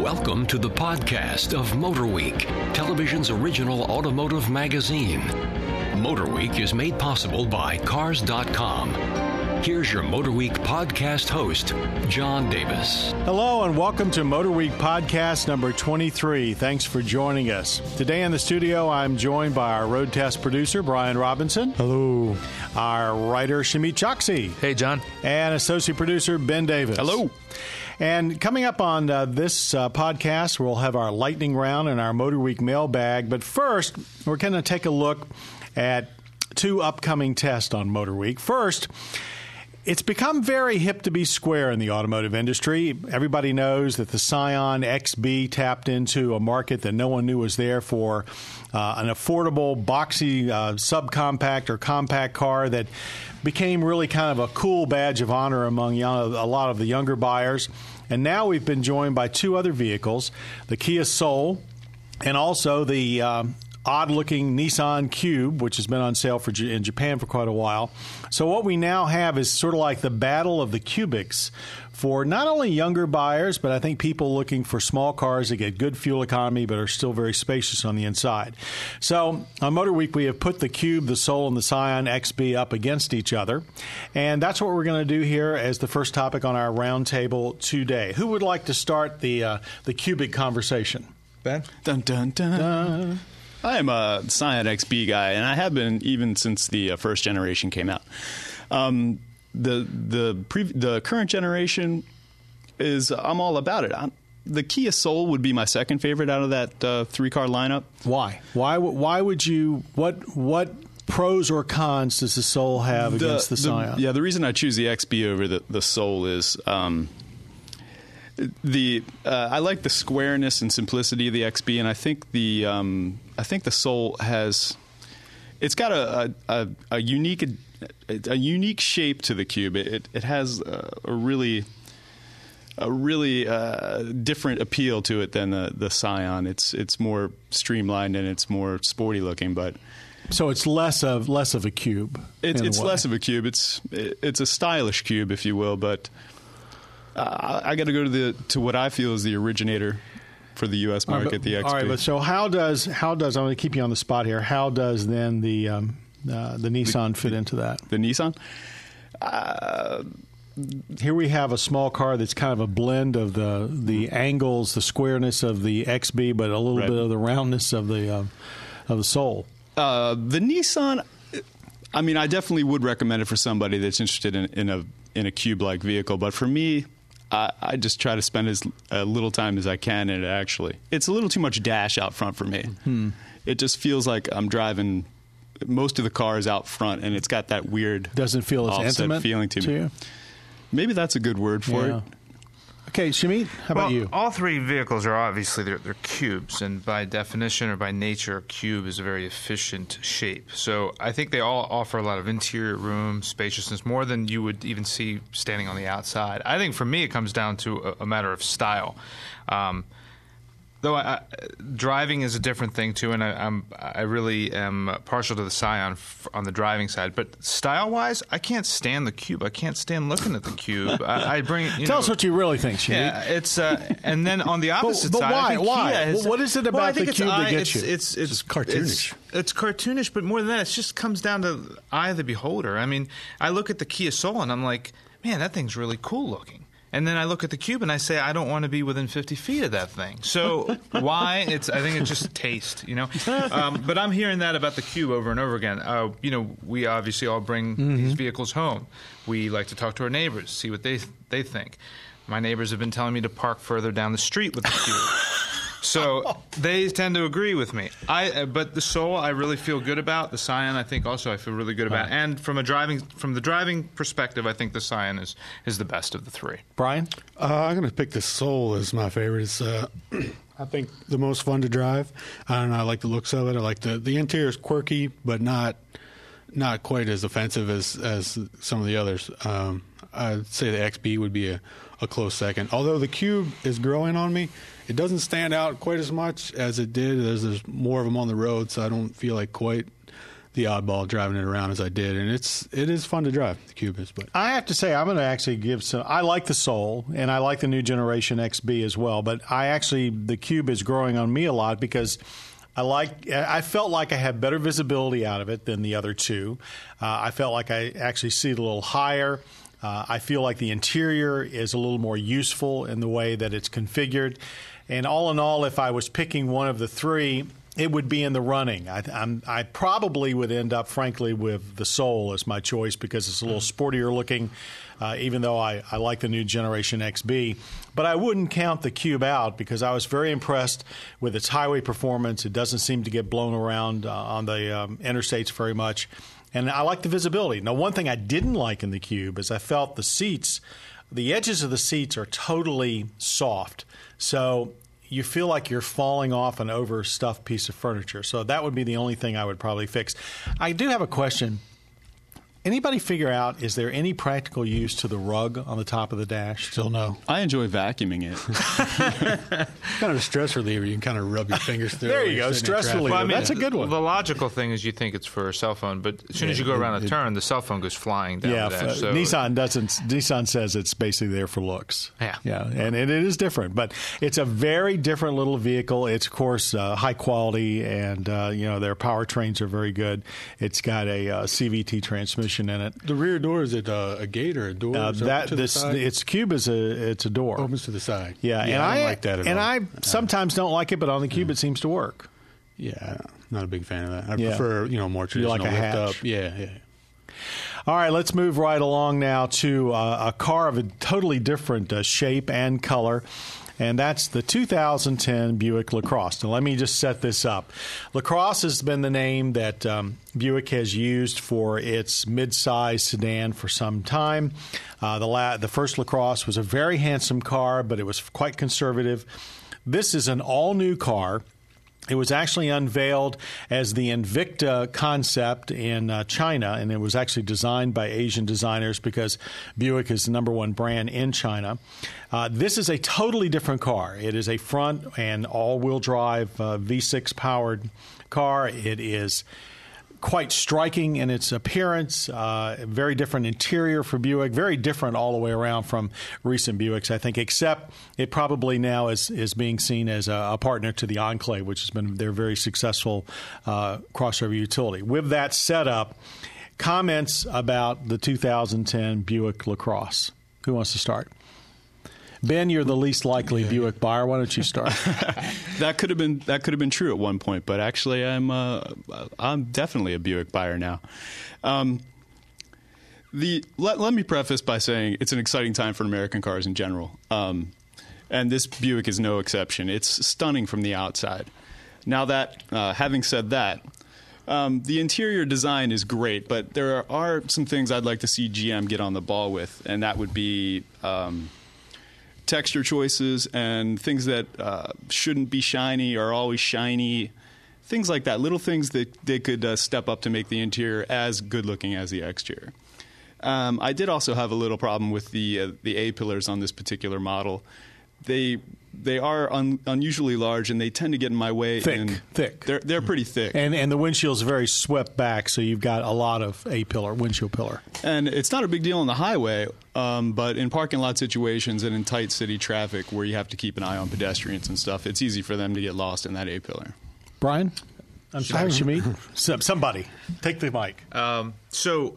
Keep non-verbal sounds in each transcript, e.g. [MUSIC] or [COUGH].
Welcome to the podcast of MotorWeek, television's original automotive magazine. MotorWeek is made possible by Cars.com. Here's your MotorWeek podcast host, John Davis. Hello, and welcome to MotorWeek podcast number 23. Thanks for joining us. Today in the studio, I'm joined by our road test producer, Brian Robinson. Hello. Our writer, Shamit Choksi. Hey, John. And associate producer, Ben Davis. Hello. And coming up on uh, this uh, podcast, we'll have our lightning round and our Motor Week mailbag. But first, we're going to take a look at two upcoming tests on Motor Week. First, it's become very hip to be square in the automotive industry. Everybody knows that the Scion XB tapped into a market that no one knew was there for uh, an affordable, boxy uh, subcompact or compact car that became really kind of a cool badge of honor among young, a lot of the younger buyers. And now we've been joined by two other vehicles the Kia Soul and also the um, odd looking Nissan Cube, which has been on sale for in Japan for quite a while. So, what we now have is sort of like the battle of the cubics for not only younger buyers, but I think people looking for small cars that get good fuel economy but are still very spacious on the inside. So, on Motor Week, we have put the Cube, the Soul, and the Scion XB up against each other. And that's what we're going to do here as the first topic on our roundtable today. Who would like to start the, uh, the cubic conversation? Ben? Dun, dun, dun. dun. I am a Scion XB guy, and I have been even since the uh, first generation came out. Um, the the pre- the current generation is I'm all about it. I'm, the Kia Soul would be my second favorite out of that uh, three car lineup. Why? Why? Why would you? What? What? Pros or cons does the Soul have The- against the, Scion? yeah, the reason I choose the XB over the, the Soul is um, the uh, I like the squareness and simplicity of the XB, and I think the um, I think the Soul has it's got a a, a, unique a unique shape to the cube. It it has a, a really a really uh, different appeal to it than the the Scion. It's it's more streamlined and it's more sporty looking, but. So it's less of less of a cube. It's, less of a cube. It's it's a stylish cube, if you will. But uh, I got to go to the to what I feel is the originator for the U.S. Right, market, but- the XB. All right, but so how does how does I'm going to keep you on the spot here? How does then the um, uh, the Nissan fit into that? the Nissan. Here we have a small car that's kind of a blend of the the angles, the squareness of the XB, but a little Right. bit of the roundness of the uh, of the Soul. Uh, the Nissan. I mean, I definitely would recommend it for somebody that's interested in, in a in a cube like vehicle. But for me, I, I just try to spend as uh, little time as I can in it. Actually, it's a little too much dash out front for me. Hmm. It just feels like I'm driving. Most of the car is out front, and it's got that weird Doesn't feel as intimate feeling to, me. you. Maybe that's a good word for Yeah. it. Okay, Shamit, how about you? all three vehicles are obviously they're, they're cubes, and by definition or by nature, a cube is a very efficient shape. So I think they all offer a lot of interior room, spaciousness, more than you would even see standing on the outside. I think for me, it comes down to a, a matter of style. Um, Though I, I, driving is a different thing too, and I, I'm I really am partial to the Scion f- on the driving side. But style wise, I can't stand the cube. I can't stand looking at the cube. I, I bring you Tell know, us what you really think, Shamit. yeah, it's uh, and then on the opposite but side, why? Why? Has- Well, what is it Well, I about think the it's cube that gets it's, you? It's it's Just cartoonish. It's, it's cartoonish, but more than that, it just comes down to eye of the beholder. I mean, I look at the Kia Soul and I'm like, man, that thing's really cool looking. And then I look at the cube and I say, I don't want to be within 50 feet of that thing. So [LAUGHS] why? It's I think it's just taste, you know. Um, but I'm hearing that about the cube over and over again. Uh, you know, we obviously all bring these vehicles home. We like to talk to our neighbors, see what they they think. My neighbors have been telling me to park further down the street with the cube. [LAUGHS] So [LAUGHS] they tend to agree with me. I, uh, but the Soul, I really feel good about. The Scion, I think also I feel really good about. And from a driving, from the driving perspective, I think the Scion is is the best of the three. Brian? Uh, I'm going to pick the Soul as my favorite. It's, uh, [CLEARS THROAT] I think, the most fun to drive. I don't know. I like the looks of it. I like the the interior is quirky, but not not quite as offensive as as some of the others. Um, I'd say the XB would be a, a close second. Although the Cube is growing on me, it doesn't stand out quite as much as it did. There's, more of them on the road, so I don't feel like quite the oddball driving it around as I did, and it's it is fun to drive the Cube is. But I have to say, I'm going to actually give some. I like the Soul, and I like the new generation XB as well. But I actually, the Cube is growing on me a lot because I like. I felt like I had better visibility out of it than the other two. Uh, I felt like I actually see it a little higher. Uh, I feel like the interior is a little more useful in the way that it's configured. And all in all, if I was picking one of the three, it would be in the running. I, I'm, I probably would end up, frankly, with the Soul as my choice because it's a little sportier looking, uh, even though I, I like the new Generation XB. But I wouldn't count the Cube out because I was very impressed with its highway performance. It doesn't seem to get blown around uh, on the um, interstates very much. And I like the visibility. Now, one thing I didn't like in the Cube is I felt the seats, the edges of the seats are totally soft. So you feel like you're falling off an overstuffed piece of furniture. So that would be the only thing I would probably fix. I do have a question. Anybody figure out is there any practical use to the rug on the top of the dash? still no. I enjoy vacuuming it. [LAUGHS] kind of a stress reliever. You can kind of rub your fingers through. There you go, you're sitting in stress reliever. Well, I mean, That's a good one. The logical thing is you think it's for a cell phone, but as soon as you go around a turn, the cell phone goes flying down yeah, the f- dash. So Nissan doesn't. Nissan says it's basically there for looks. Yeah. yeah, and, and it is different, but it's a very different little vehicle. It's of course uh, high quality, and uh, you know their powertrains are very good. It's got a uh, CVT transmission in it. The rear door is it uh, a gate or a door? Uh, that this its cube is a it's a door. opens to the side. yeah, and I I like that at and all. I sometimes don't like it, but on the cube it seems to work. yeah, not a big fan of that. I Yeah. prefer you know more traditional You like a lift hatch. up. Yeah, yeah. All right, let's move right along now to uh, a car of a totally different uh, shape and color. And that's the 2010 Buick LaCrosse. Now, let me just set this up. LaCrosse has been the name that um, Buick has used for its midsize sedan for some time. Uh, the, la- the first LaCrosse was a very handsome car, but it was quite conservative. This is an all new car. It was actually unveiled as the Invicta concept in uh, China, and it was actually designed by Asian designers because Buick is the number one brand in China. Uh, this is a totally different car. It is a front and all wheel drive uh, V6 powered car. It is quite striking in its appearance. Uh, very different interior for Buick. Very different all the way around from recent Buicks, I think. Except it probably now is is being seen as a, a partner to the Enclave, which has been their very successful uh, crossover utility. With that setup, comments about the 2010 Buick Lacrosse. Who wants to start? Ben, you're the least likely Buick buyer. Why don't you start? [LAUGHS] that could have been that could have been true at one point, but actually, I'm uh, I'm definitely a Buick buyer now. Um, the let, let me preface by saying it's an exciting time for American cars in general, um, and this Buick is no exception. It's stunning from the outside. Now that uh, having said that. Um, the interior design is great, but there are, are some things I'd like to see GM get on the ball with, and that would be um, texture choices and things that uh, shouldn't be shiny are always shiny. Things like that, little things that they could uh, step up to make the interior as good looking as the exterior. Um, I did also have a little problem with the uh, the A pillars on this particular model. They they are un- unusually large and they tend to get in my way. Thick, and thick. They're they're pretty thick. and and the windshield's very swept back, so you've got a lot of A pillar, windshield pillar. And it's not a big deal on the highway, um, but in parking lot situations and in tight city traffic where you have to keep an eye on pedestrians and stuff, it's easy for them to get lost in that A pillar. Brian? I'm sorry, Shami? [LAUGHS] Somebody, take the mic. Um, so,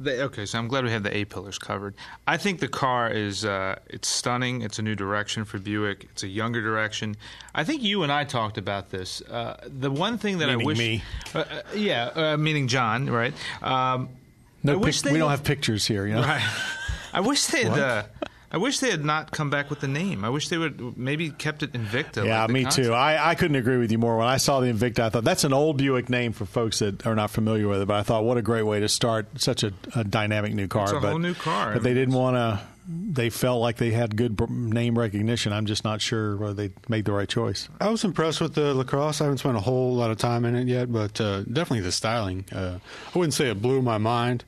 the, okay, so I'm glad we had the A pillars covered. I think the car is uh, it's stunning. It's a new direction for Buick. It's a younger direction. I think you and I talked about this. Uh, the one thing that Meaning I wish, me. Uh, uh, yeah, uh, meaning John, right? Um, No, pic- we don't have pictures here. You know? Right. [LAUGHS] I wish they had. Uh, I wish they had not come back with the name. I wish they would maybe kept it Invicta. Yeah, like me concept. too. I, I couldn't agree with you more. When I saw the Invicta, I thought that's an old Buick name for folks that are not familiar with it. But I thought, what a great way to start such a, a dynamic new car. It's a but, whole new car. But they didn't want to they felt like they had good name recognition. I'm just not sure whether they made the right choice. I was impressed with the lacrosse. I haven't spent a whole lot of time in it yet, but uh, definitely the styling. Uh, I wouldn't say it blew my mind,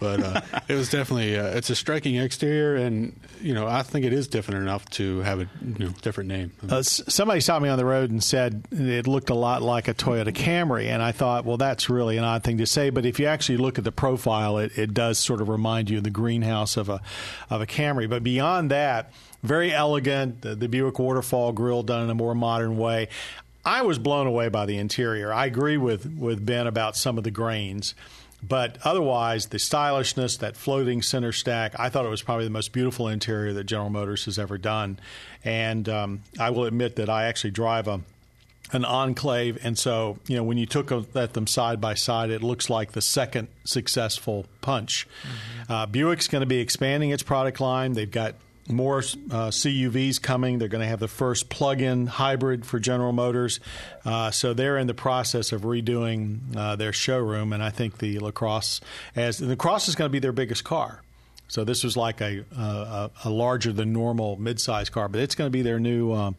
but uh, [LAUGHS] it was definitely uh, it's a striking exterior, and you know I think it is different enough to have a you know, different name. Uh, somebody saw me on the road and said it looked a lot like a Toyota Camry, and I thought, well, that's really an odd thing to say. But if you actually look at the profile, it, it does sort of remind you of the greenhouse of a of a Camry. But beyond that, very elegant. The, the Buick waterfall grill done in a more modern way. I was blown away by the interior. I agree with with Ben about some of the grains. But otherwise, the stylishness, that floating center stack, I thought it was probably the most beautiful interior that General Motors has ever done. And um, I will admit that I actually drive a an enclave, and so you know when you took at them side by side, it looks like the second successful punch. Uh, Buick's going to be expanding its product line. They've got more uh, CUVs coming. They're going to have the first plug-in hybrid for General Motors. Uh, so they're in the process of redoing uh, their showroom, and I think the Lacrosse as the Lacrosse is going to be their biggest car. So this was like a, uh, a, a larger than normal midsize car, but it's going to be their new. Um,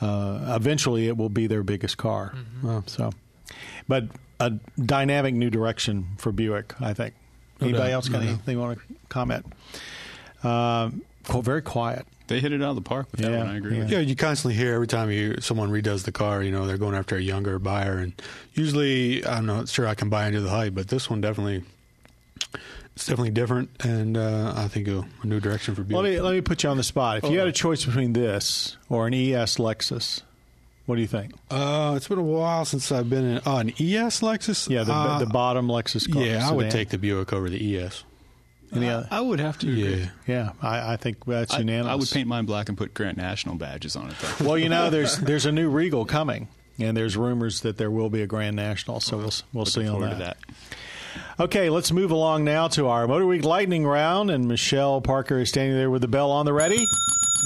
uh, eventually, it will be their biggest car. Uh, so, but a dynamic new direction for Buick, I think. Anybody doubt, else got no doubt. anything you want to comment? Um, qu- very quiet. They hit it out of the park with that one. I agree yeah. with Yeah, you constantly hear every time you someone redoes the car, you know, they're going after a younger buyer, and usually I'm not sure I can buy into the hype, but this one definitely, it's definitely different, and uh, I think a, a new direction for Buick. Let Buick. me let me put you on the spot. If you had a choice between this or an ES Lexus, what do you think? Uh, it's been a while since I've been in oh, an ES Lexus. Yeah, the, Uh, the bottom Lexus car. yeah, I would take the Buick over the ES. Any it. other? I would have to agree. Yeah, Yeah, I, I think that's I, unanimous. I would paint mine black and put Grand National badges on it. Though. Well, you know, there's [LAUGHS] there's a new Regal coming, and there's rumors that there will be a Grand National. So we'll we'll Looking see on that. to that. Okay, let's move along now to our Motor Week lightning round, and Michelle Parker is standing there with the bell on the ready.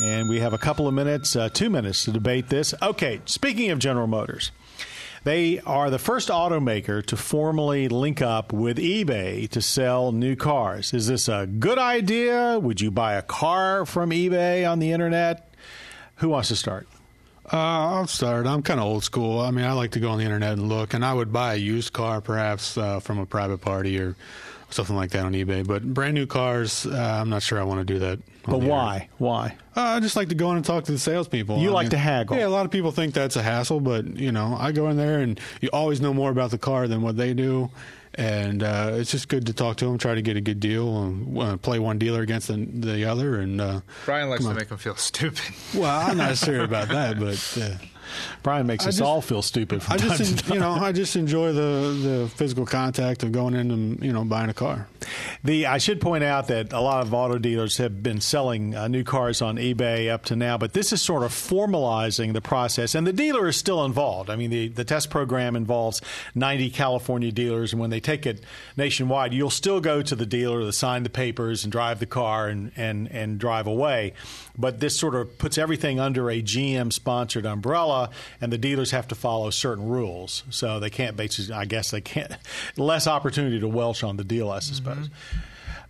And we have a couple of minutes, uh, two minutes to debate this. Okay, speaking of General Motors, they are the first automaker to formally link up with eBay to sell new cars. Is this a good idea? Would you buy a car from eBay on the internet? Who wants to start? Uh, I'll start. I'm kind of old school. I mean, I like to go on the internet and look, and I would buy a used car perhaps uh, from a private party or something like that on eBay. But brand new cars, uh, I'm not sure I want to do that. But why? Why? internet. Uh, I just like to go in and talk to the salespeople. You I like to haggle. Yeah, a lot of people think that's a hassle, but you know, I go in there and you always know more about the car than what they do. And uh, it's just good to talk to them, try to get a good deal, and uh, play one dealer against the, the other. And uh, Brian likes to on. make him feel [LAUGHS] stupid. well, I'm not sure [LAUGHS] about that, but uh, Brian makes I us just- all feel stupid from I time just, to time. you know, I just enjoy the the physical contact of going in and you know buying a car. The I should point out that a lot of auto dealers have been selling uh, new cars on eBay up to now, but this is sort of formalizing the process, and the dealer is still involved. I mean, the, the test program involves 90 California dealers, and when they take it nationwide, you'll still go to the dealer to sign the papers and drive the car and, and, and drive away. But this sort of puts everything under a GM sponsored umbrella, and the dealers have to follow certain rules. So they can't basically, I guess they can't, [LAUGHS] less opportunity to welch on the deal, I suppose.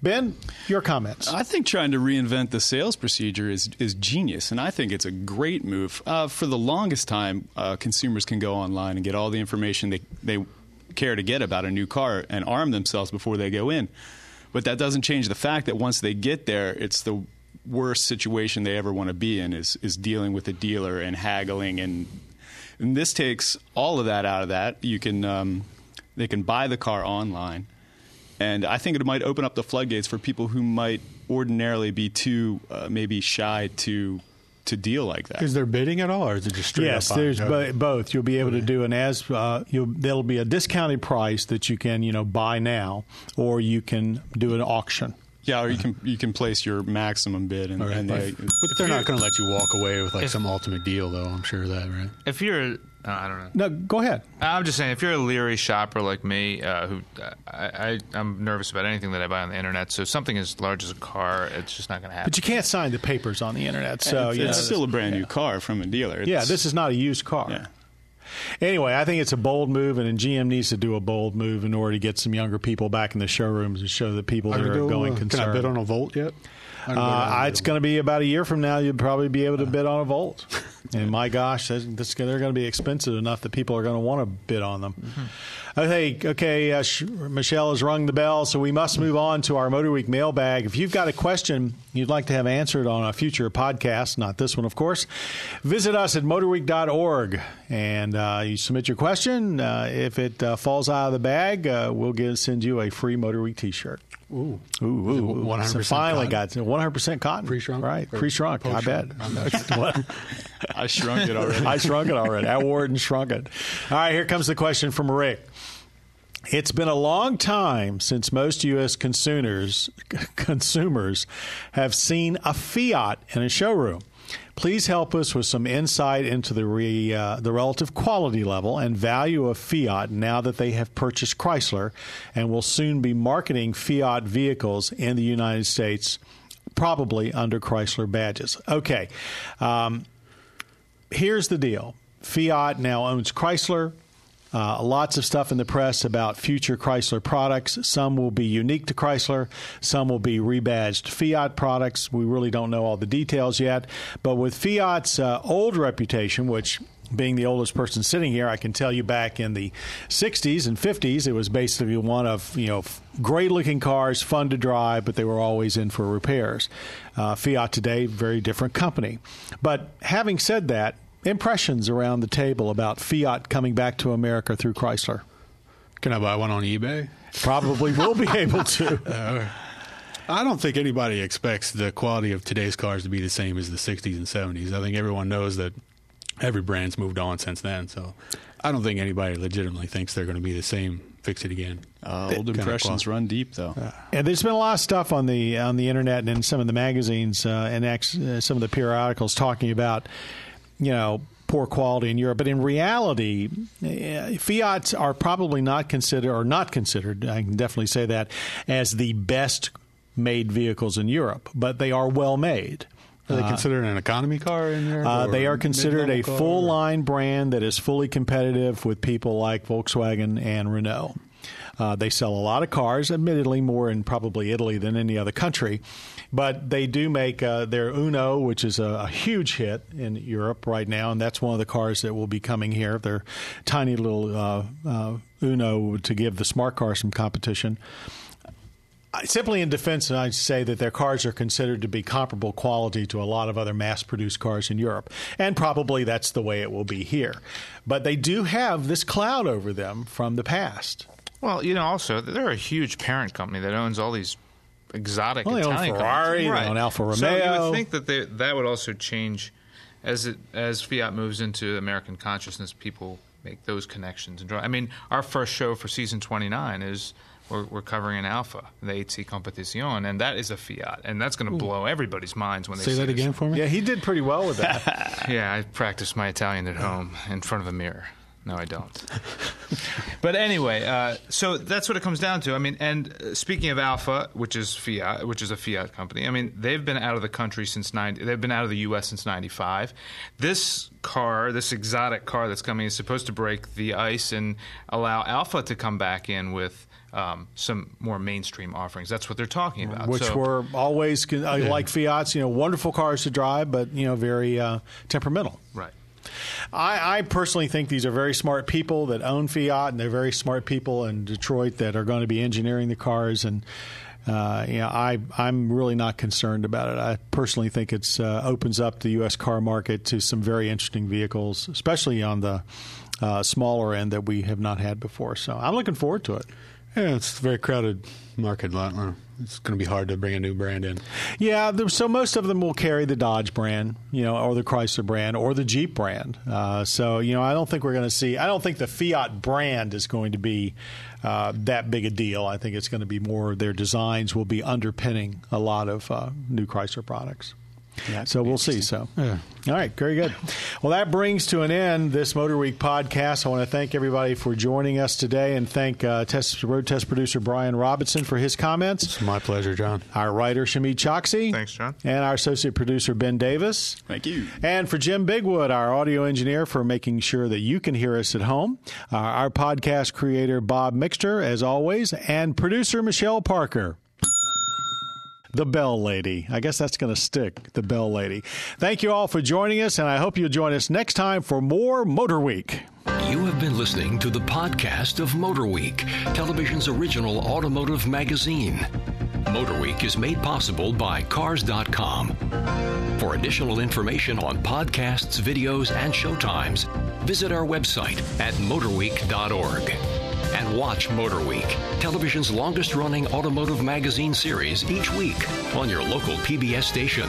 Ben, your comments. I think trying to reinvent the sales procedure is is genius, and I think it's a great move. Uh, for the longest time, uh, consumers can go online and get all the information they they care to get about a new car and arm themselves before they go in. But that doesn't change the fact that once they get there, it's the worst situation they ever want to be in is is dealing with a dealer and haggling and and this takes all of that out of that. You can um, they can buy the car online, and I think it might open up the floodgates for people who might ordinarily be too uh, maybe shy to to deal like that. Is there bidding at all, or is it just straight Yes, up? there's a- bo- both. You'll be able to do an as uh, you'll, there'll be a discounted price that you can you know buy now, or you can do an auction. Yeah, or you can you can place your maximum bid, and, All right. and they, but they're not going to let you walk away with like some ultimate deal, though. I'm sure of that, right? If you're, uh, I don't know. No, go ahead. I'm just saying, if you're a leery shopper like me, uh, who uh, I, I, I'm nervous about anything that I buy on the internet. So something as large as a car, it's just not going to happen. But you can't sign the papers on the internet, so it's, you know, it's still a brand new car from a dealer. yeah. This is not a used car. yeah. Anyway, I think it's a bold move, and GM needs to do a bold move in order to get some younger people back in the showrooms and show the people that are go, going uh, concerned. Can I bid on a Volt yet? Uh, it's going to be about a year from now. You'd probably be able to bid on a Volt. [LAUGHS] And my gosh, that's, that's, they're going to be expensive enough that people are going to want to bid on them. Okay, okay. Uh, Sh- Michelle has rung the bell, so we must move on to our Motor Week mailbag. If you've got a question you'd like to have answered on a future podcast, not this one, of course, visit us at motorweek.org and uh, you submit your question. Uh, if it uh, falls out of the bag, uh, we'll give, send you a free Motor Week T-shirt. Ooh. Ooh, ooh, Is ooh. 100% So finally cotton? got 100% cotton. Pre-shrunk? Right, pre-shrunk, I bet. [LAUGHS] I shrunk it already. I shrunk it already. I wore it and shrunk it. All right, here comes the question from Rick. It's been a long time since most U.S. consumers [LAUGHS] consumers have seen a Fiat in a showroom. Please help us with some insight into the re, uh, the relative quality level and value of Fiat now that they have purchased Chrysler and will soon be marketing Fiat vehicles in the United States, probably under Chrysler badges. Okay. Um, here's the deal Fiat now owns Chrysler. Uh, lots of stuff in the press about future Chrysler products. Some will be unique to Chrysler, some will be rebadged Fiat products. We really don't know all the details yet. But with Fiat's uh, old reputation, which being the oldest person sitting here, I can tell you back in the 60s and 50s, it was basically one of, you know, great looking cars, fun to drive, but they were always in for repairs. Uh, Fiat today, very different company. But having said that, impressions around the table about Fiat coming back to America through Chrysler? Can I buy one on eBay? Probably will be able to. [LAUGHS] I don't think anybody expects the quality of today's cars to be the same as the 60s and 70s. I think everyone knows that every brand's moved on since then. So I don't think anybody legitimately thinks they're going to be the same. Fix it again. Uh, old impressions run deep, though. And there's been a lot of stuff on the on the internet and in some of the magazines uh, and ex, uh, some of the periodicals talking about, you know, poor quality in Europe. But in reality, uh, Fiats are probably not considered or not considered. I can definitely say that as the best made vehicles in Europe, but they are well made. Are they considered an economy car in there? Uh, they are considered a full line brand that is fully competitive with people like Volkswagen and Renault. Uh, they sell a lot of cars, admittedly more in probably Italy than any other country, but they do make uh, their Uno, which is a, a huge hit in Europe right now, and that's one of the cars that will be coming here. Their tiny little uh, uh, Uno to give the smart car some competition. Simply in defense, I say that their cars are considered to be comparable quality to a lot of other mass produced cars in Europe. And probably that's the way it will be here. But they do have this cloud over them from the past. Well, you know, also they're a huge parent company that owns all these exotic Well, they own Italian Ferrari, companies. they own Alfa Romeo. So you would think that they, that would also change as it as Fiat moves into American consciousness. People make those connections and draw. I mean, our first show for season twenty nine is. We're, we're covering an Alfa, the 8C Competition, and that is a Fiat, and that's going to blow everybody's minds when they Say see that this. again for me. Yeah, he did pretty well with that. [LAUGHS] Yeah, I practice my Italian at home in front of a mirror. No, I don't. [LAUGHS] but anyway, uh, so that's what it comes down to. I mean, and uh, speaking of Alfa, which is Fiat, which is a Fiat company. I mean, they've been out of the country since ninety. They've been out of the U.S. since '95. This car, this exotic car that's coming, is supposed to break the ice and allow Alfa to come back in with. Um, some more mainstream offerings. That's what they're talking about. which So- were always uh, like Fiats, you know, wonderful cars to drive, but you know, very uh, temperamental. right. I, I personally think these are very smart people that own Fiat, and they're very smart people in Detroit that are going to be engineering the cars. And uh, you know, I I'm really not concerned about it. I personally think it's uh, opens up the U.S. car market to some very interesting vehicles, especially on the uh, smaller end that we have not had before. So I'm looking forward to it. Yeah, it's very crowded market. lot. It's going to be hard to bring a new brand in. Yeah, there- so most of them will carry the Dodge brand, you know, or the Chrysler brand, or the Jeep brand. Uh, so you know, I don't think we're going to see. I don't think the Fiat brand is going to be uh, that big a deal. I think it's going to be more their designs will be underpinning a lot of uh, new Chrysler products. Yeah, So we'll see. interesting. So, all right, very good. Well, that brings to an end this Motor Week podcast. I want to thank everybody for joining us today, and thank uh, test, road test producer Brian Robinson for his comments It's my pleasure, John. our writer Shamit Choksi. Thanks, John. And our associate producer Ben Davis. Thank you. And for Jim Bigwood, our audio engineer, for making sure that you can hear us at home. Uh, our podcast creator Bob Mixter, as always, and producer Michelle Parker. The Bell Lady. I guess that's going to stick, the Bell Lady. Thank you all for joining us, and I hope you'll join us next time for more Motor Week. You have been listening to the podcast of Motor Week, television's original automotive magazine. Motor Week is made possible by Cars.com. For additional information on podcasts, videos, and showtimes, visit our website at motorweek.org. Watch Motor Week, television's longest running automotive magazine series each week on your local PBS station.